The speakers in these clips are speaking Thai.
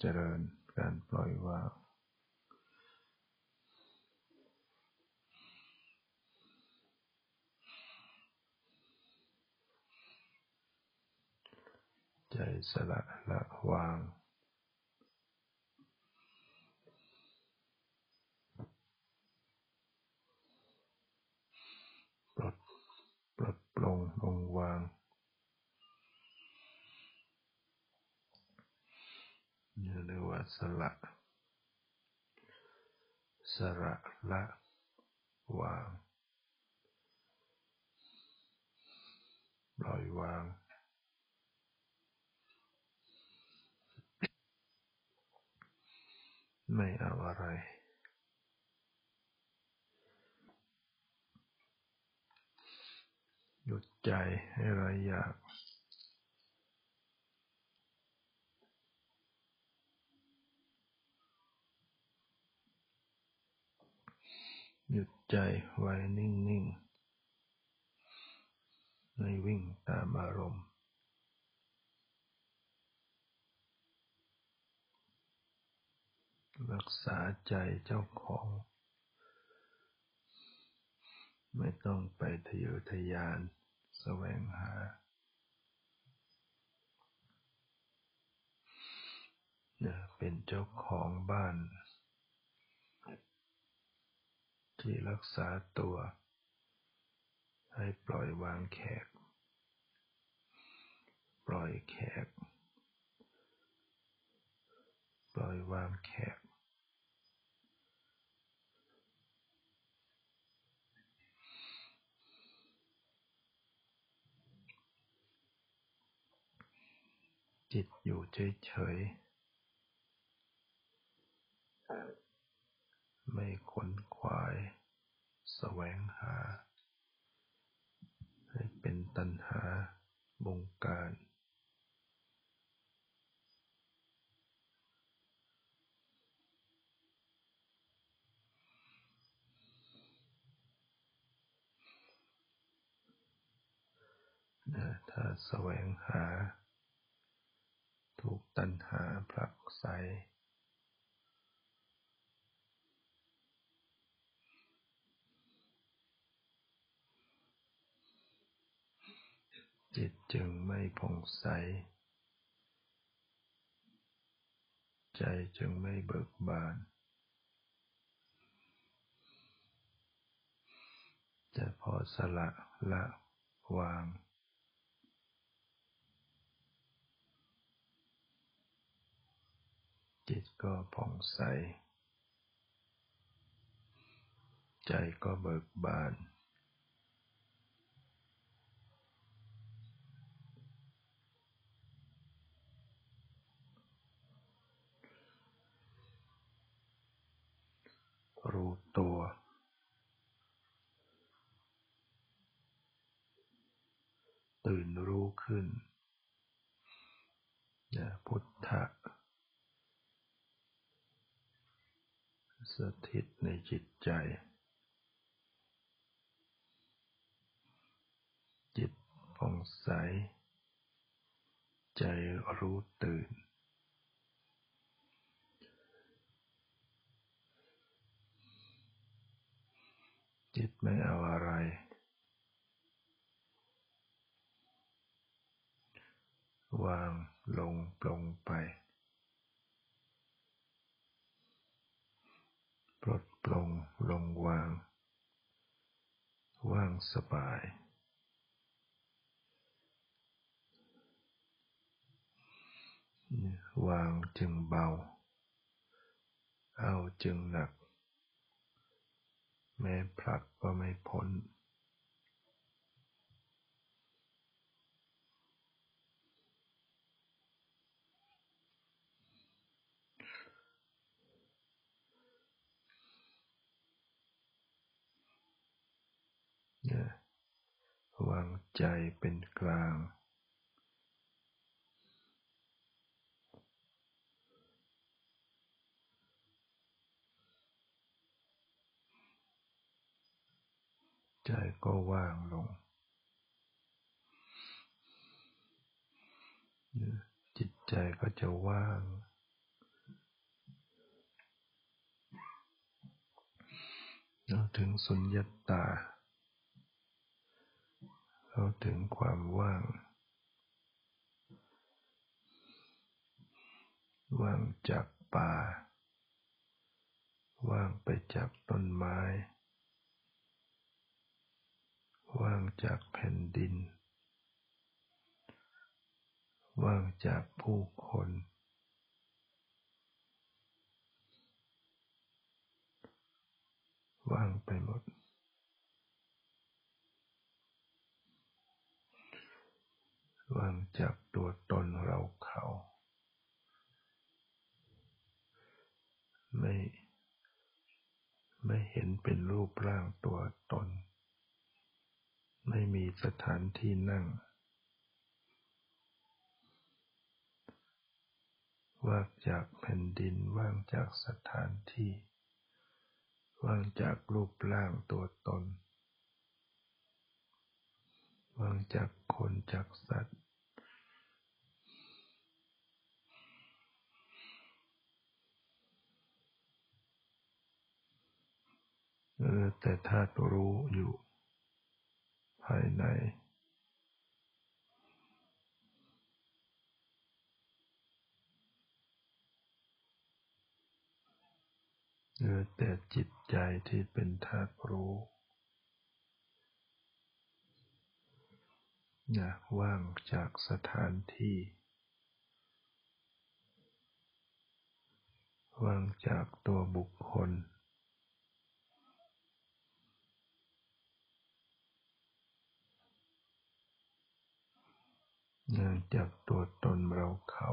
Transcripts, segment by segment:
เจริญการปล่อยวางใจสละละวางปลดปลดปลงลงวางนี่เรียกว่า สละ สระละวางปล่อยวาง ไม่เอาอะไร หยุดใจให้ไรอยาก หยุด ใจไว้นิ่งๆ ไม่วิ่งตามอารมณ์ รักษาใจเจ้าของ ไม่ต้องไปทะเยอทะยานแสวงหา เป็นเจ้าของบ้าน ที่รักษาตัว ให้ปล่อยวางแขก ปล่อยแขก ปล่อยวางแขก จิตอยู่เฉยๆ ไม่ขนขวายแสวงหา ให้เป็นตัณหาบงการ ถ้าแสวงหา ถูกตัณหาผลักไส จิตจึงไม่ผ่องใส ใจจึงไม่เบิกบาน จะพอสละละวาง จิตก็ผ่องใส ใจก็เบิกบาน รู้ตัว ตื่นรู้ขึ้นพุทธะสถิตในจิตใจ จิตผ่องใส ใจรู้ตื่น จิต ไม่เอาอะไร วางลงปลงไป ปลดปลงลงวาง ว่างสบาย วางจึงเบา เอาจึงหนัก แม้ผลักก็ไม่พ้น วางใจเป็นกลาง ใจก็ว่างลง จิตใจก็จะว่าง เราถึงสุญญาตา เราถึงความว่าง ว่างจากป่า ว่างไปจากต้นไม้ ว่างจากแผ่นดิน ว่างจากผู้คน ว่างไปหมด ว่างจากตัวตนเราเขา ไม่ ไม่เห็นเป็นรูปร่างตัวตน ไม่มีสถานที่นั่ง ว่างจากแผ่นดินว่างจากสถานที่ ว่างจากรูปร่างตัวตน ว่างจากคนจากสัตว์เออแต่ธาตุรู้อยู่ ภายใน เหลือแต่จิตใจที่เป็นธาตุรู้นะว่างจากสถานที่ ว่างจากตัวบุคคล เนื่องจากตัวตนเราเขา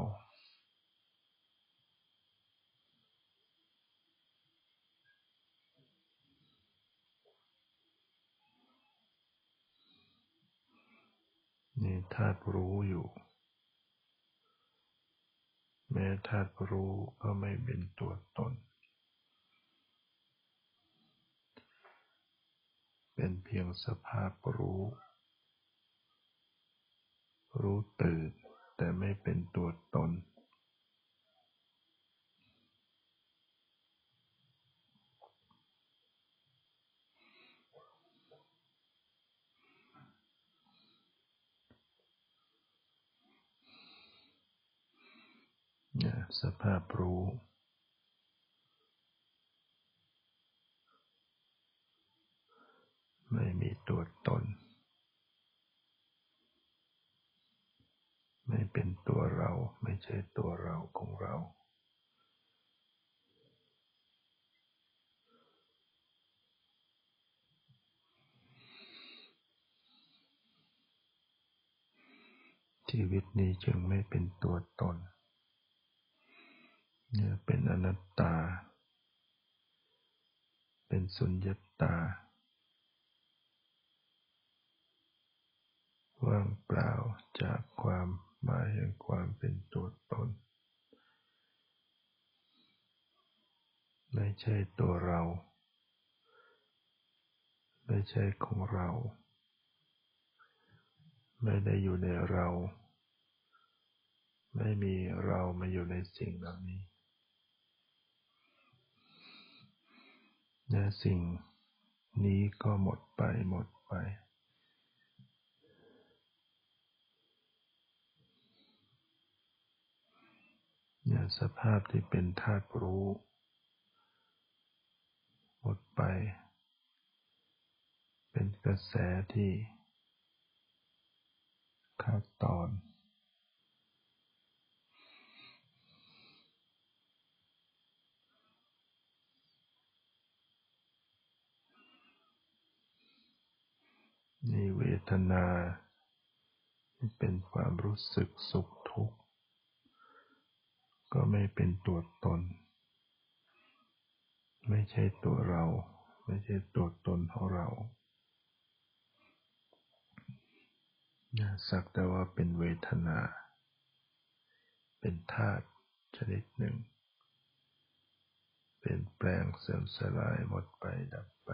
นี่ธาตุรู้อยู่ แม้ธาตุรู้ก็ไม่เป็นตัวตน เป็นเพียงสภาพรู้ รู้ตื่นแต่ไม่เป็นตัวตน สภาพรู้ ไม่มีตัวตน ไม่เป็นตัวเราไม่ใช่ตัวเราของเรา ชีวิตนี้จึงไม่เป็นตัวตน เนี่ยเป็นอนัตตา เป็นสุญญตา ว่างเปล่าจากความ มาแห่งความเป็นตัวตน ไม่ใช่ตัวเรา ไม่ใช่ของเรา ไม่ได้อยู่ในเรา ไม่มีเรามาอยู่ในสิ่งเหล่านี้และสิ่งนี้ก็หมดไปหมดไปเนี่ย สภาพที่เป็นธาตุรู้หมดไป เป็นกระแสที่ขาดตอนนี่เวทนา เป็นความรู้สึกสุขทุกข์ ก็ไม่เป็นตัวตน ไม่ใช่ตัวเรา ไม่ใช่ตัวตนของเราสักแต่ว่าเป็นเวทนา เป็นธาตุชนิดหนึ่ง เป็นแปลงเสื่อมสลายหมดไปดับไป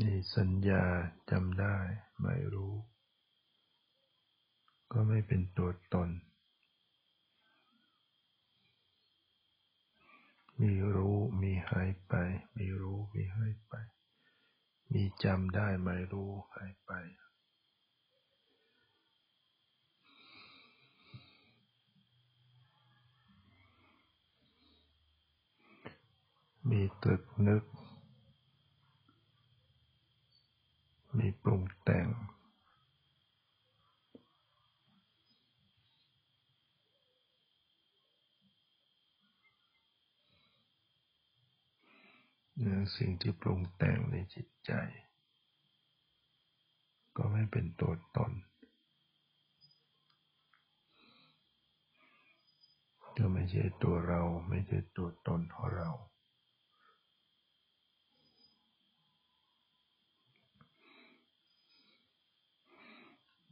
มีสัญญาจำได้ไม่รู้ ก็ไม่เป็นตัวตน มีรู้มีหายไป มีรู้มีหายไป มีจำได้ไม่รู้หายไปมีตรึกนึก มีปรุงแต่งเนื้อสิ่งที่ปรุงแต่งในจิตใจ ก็ไม่เป็นตัวตน ก็ไม่ใช่ตัวเราไม่ใช่ตัวตนของเรา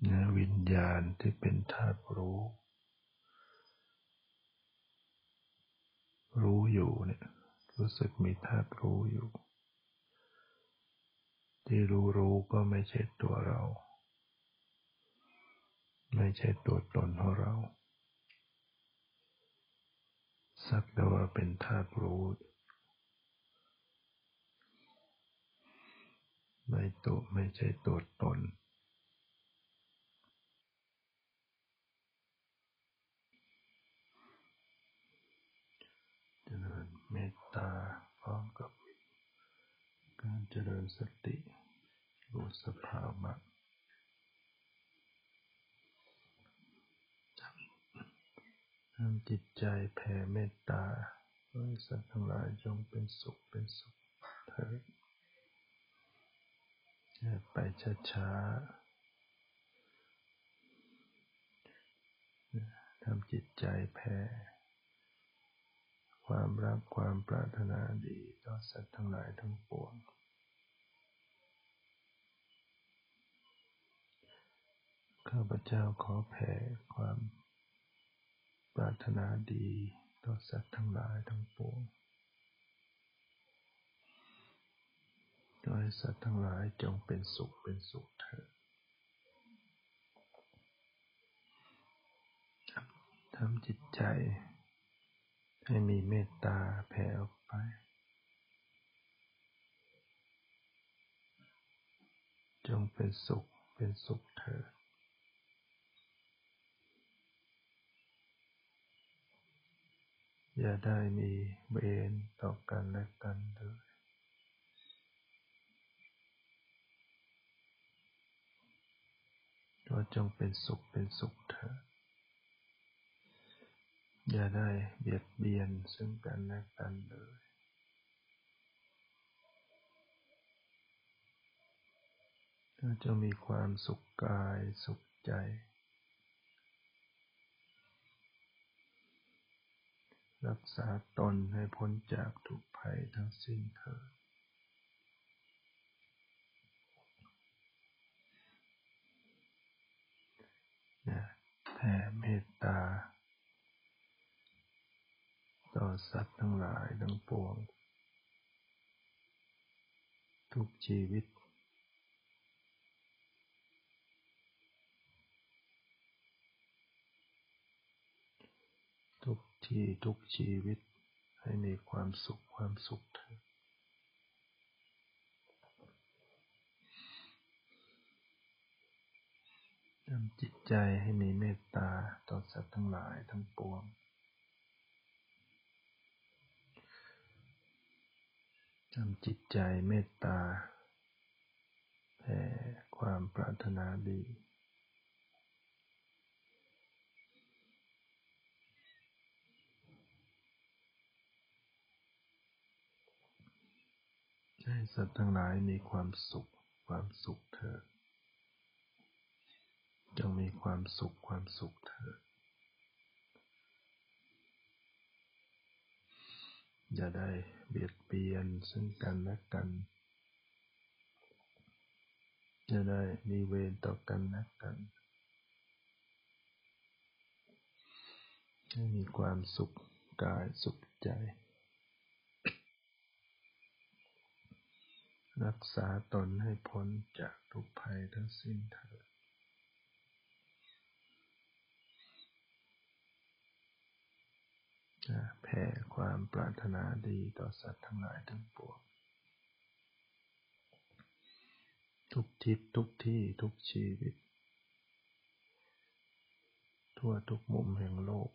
เนื้อ วิญญาณที่เป็นธาตุรู้ รู้อยู่เนี่ยรู้สึกมีธาตุรู้อยู่ ที่รู้รู้ก็ไม่ใช่ตัวเรา ไม่ใช่ตัวตนของเราสักแต่ว่าเป็นธาตุรู้ไม่ตัวไม่ใช่ตัวตน เจริญเม ตาพร้อมกับการเจริญสติรู้สภาวะทำจิตใจแผ่เมตตาให้สัตว์ทั้งหลายจงเป็นสุขเป็นสุขเถิดอย่าไปช้าๆทำจิตใจแผ่ ความรักความปรารถนาดีต่อสัตว์ทั้งหลายทั้งปวง ข้าพเจ้าขอแผ่ความปรารถนาดีต่อสัตว์ทั้งหลายทั้งปวงขอให้สัตว์ทั้งหลายจงเป็นสุขเป็นสุขเถิดทำจิตใจ ให้มีเมตตาแผ่ออกไป จงเป็นสุขเป็นสุขเถิดอย่าได้มีเวรต่อกันและกันเลยก็จงเป็นสุขเป็นสุขเถิด อย่าได้เบียดเบียนซึ่งกันและกันเลยก็จะมีความสุขกายสุขใจ รักษาตนให้พ้นจากทุกภัยทั้งสิ้นเถิดแผ่เมตตา ต่อสัตว์ทั้งหลายทั้งปวง ทุกชีวิต ทุกที่ทุกชีวิตให้มีความสุขความสุขเถิดทำจิตใจให้มีเมตตาต่อสัตว์ทั้งหลายทั้งปวง ทำจิตใจเมตตาแผ่ความปรารถนาดี ให้สัตว์ทั้งหลายมีความสุข ความสุขเถิดจงมีความสุข ความสุขเถิดอย่าได้ เบียดเบียนซึ่งกันและกันอย่าได้มีเวรต่อกันและกันให้มีความสุขกายสุขใจ รักษาตนให้พ้นจากทุกภัยทั้งสิ้นเถิด แผ่ความปรารถนาดีต่อสัตว์ทั้งหลายทั้งปวงทุกทิศทุกที่ทุกชีวิต ทั่วทุกมุมแห่งโลก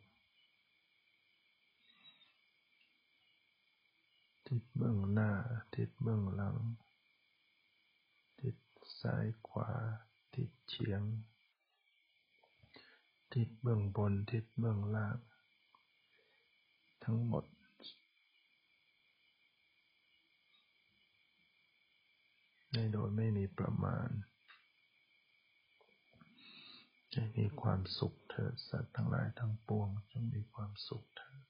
ทิศเบื้องหน้า ทิศเบื้องหลัง ทิศซ้ายขวา ทิศเฉียง ทิศเบื้องบนทิศเบื้องล่าง ทั้งหมด ในโดยไม่มีประมาณให้มีความสุขเถิดสัตว์ทั้งหลายทั้งปวงจงมีความสุขเถิด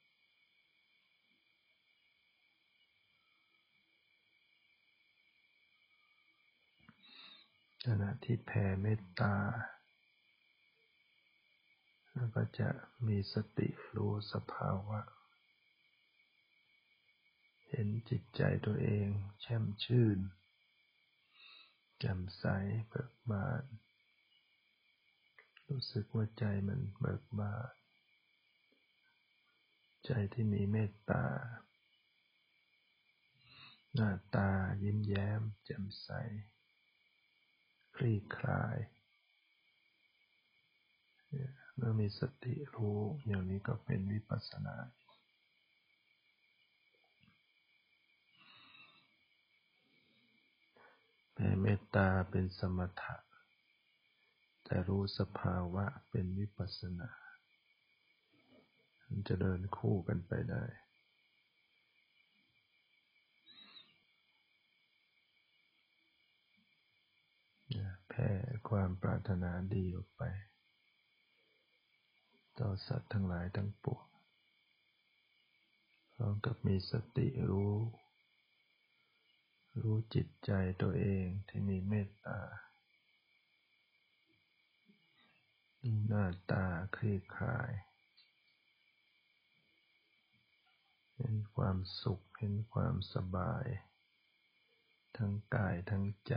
ขณะที่แผ่เมตตา แล้วก็จะมีสติรู้สภาวะ เห็นจิตใจตัวเองแช่มชื่นแจ่มใสเบิกบาน รู้สึกว่าใจมันเบิกบาน ใจที่มีเมตตา หน้าตายิ้มแย้ม แจ่มใส คลี่คลายเมื่อมีสติรู้อย่างนี้ก็เป็นวิปัสสนา แผ่เมตตาเป็นสมถะ แต่รู้สภาวะเป็นวิปัสสนาจะเดินคู่กันไปได้แผ่ความปรารถนาดีออกไป ต่อสัตว์ทั้งหลายทั้งปวงพร้อมกับมีสติรู้ รู้จิตใจตัวเองที่มีเมตตาหน้าตาคลี่คลาย เห็นความสุขเห็นความสบาย ทั้งกายทั้งใจ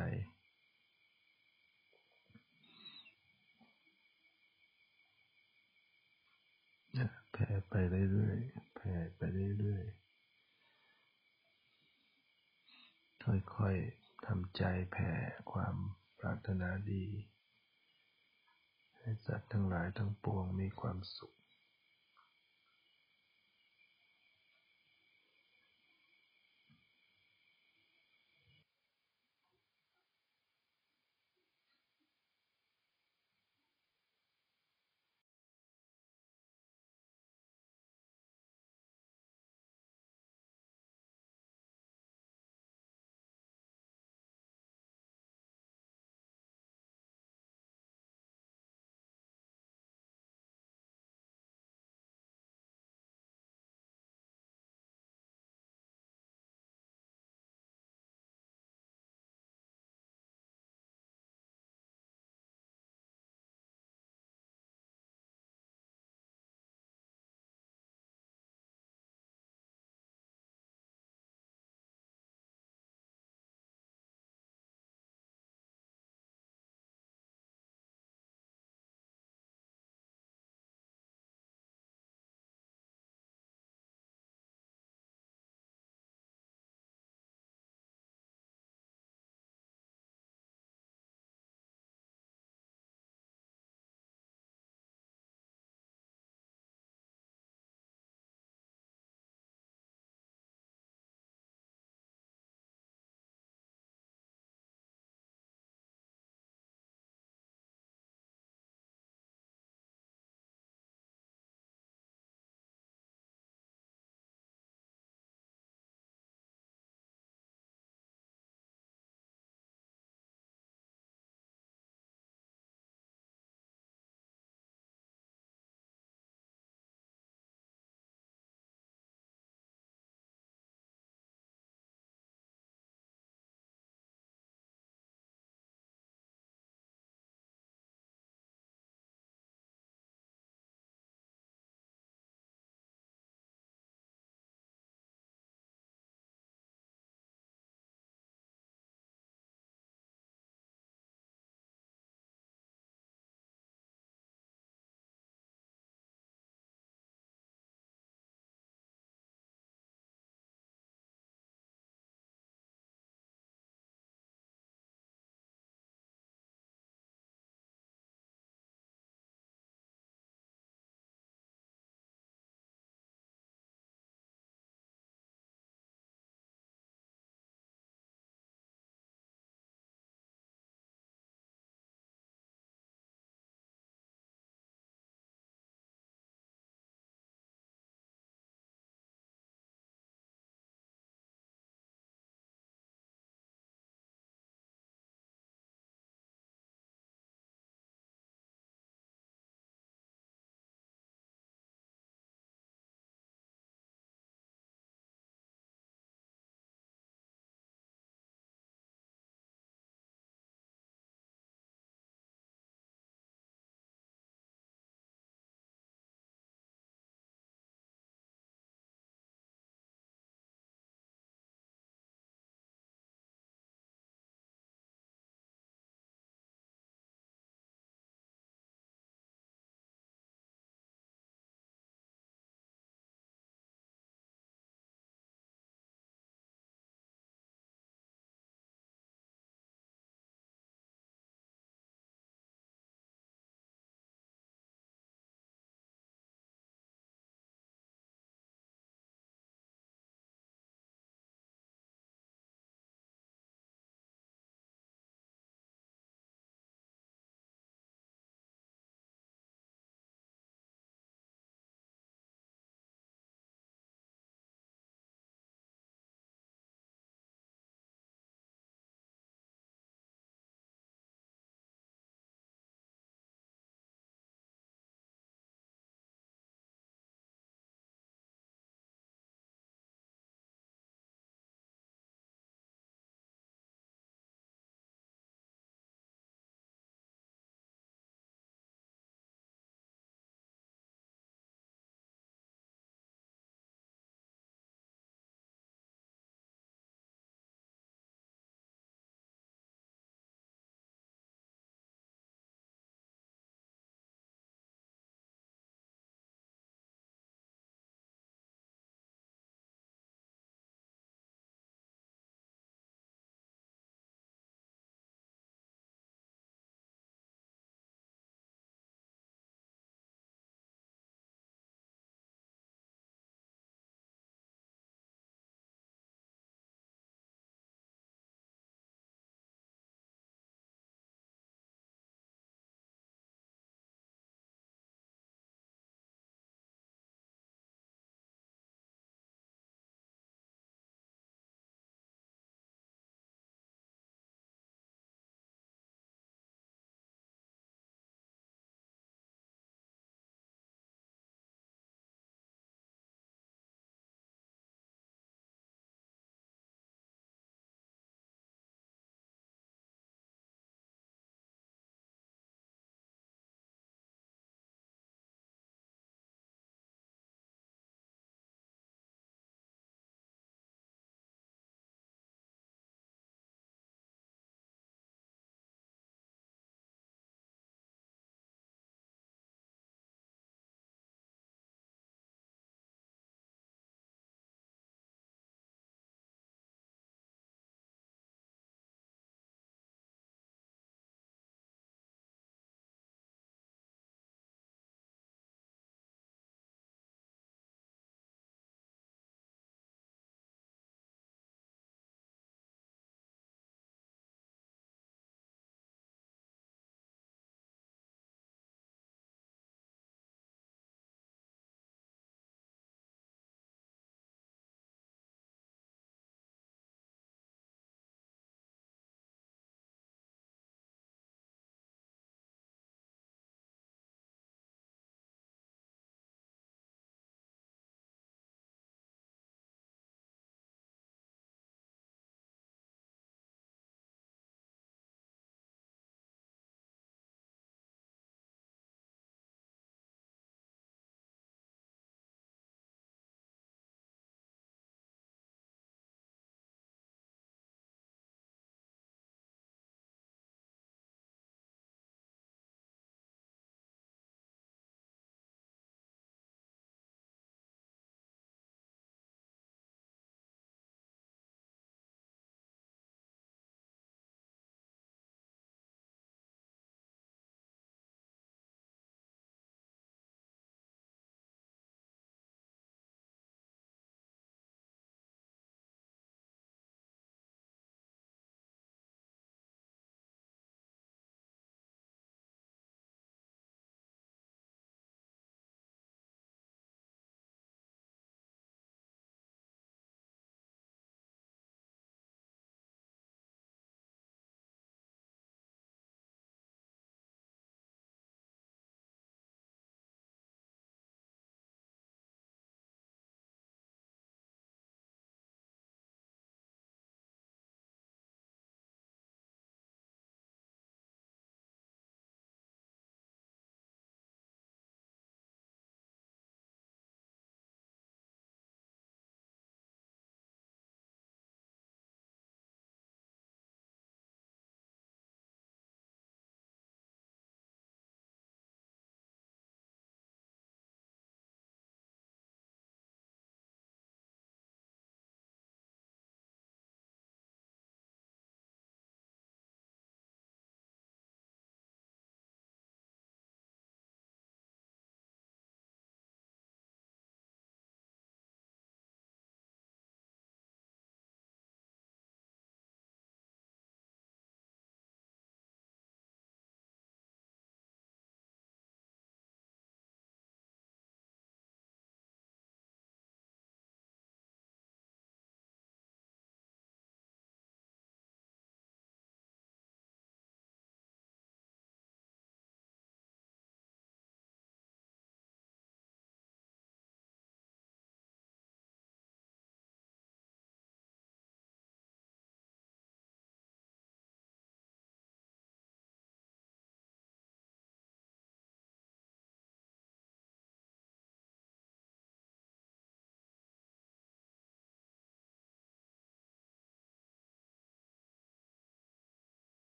แผ่ไปเรื่อยๆแผ่ไปเรื่อยๆ ค่อยๆทำใจแผ่ความปรารถนาดี ให้สัตว์ทั้งหลายทั้งปวงมีความสุข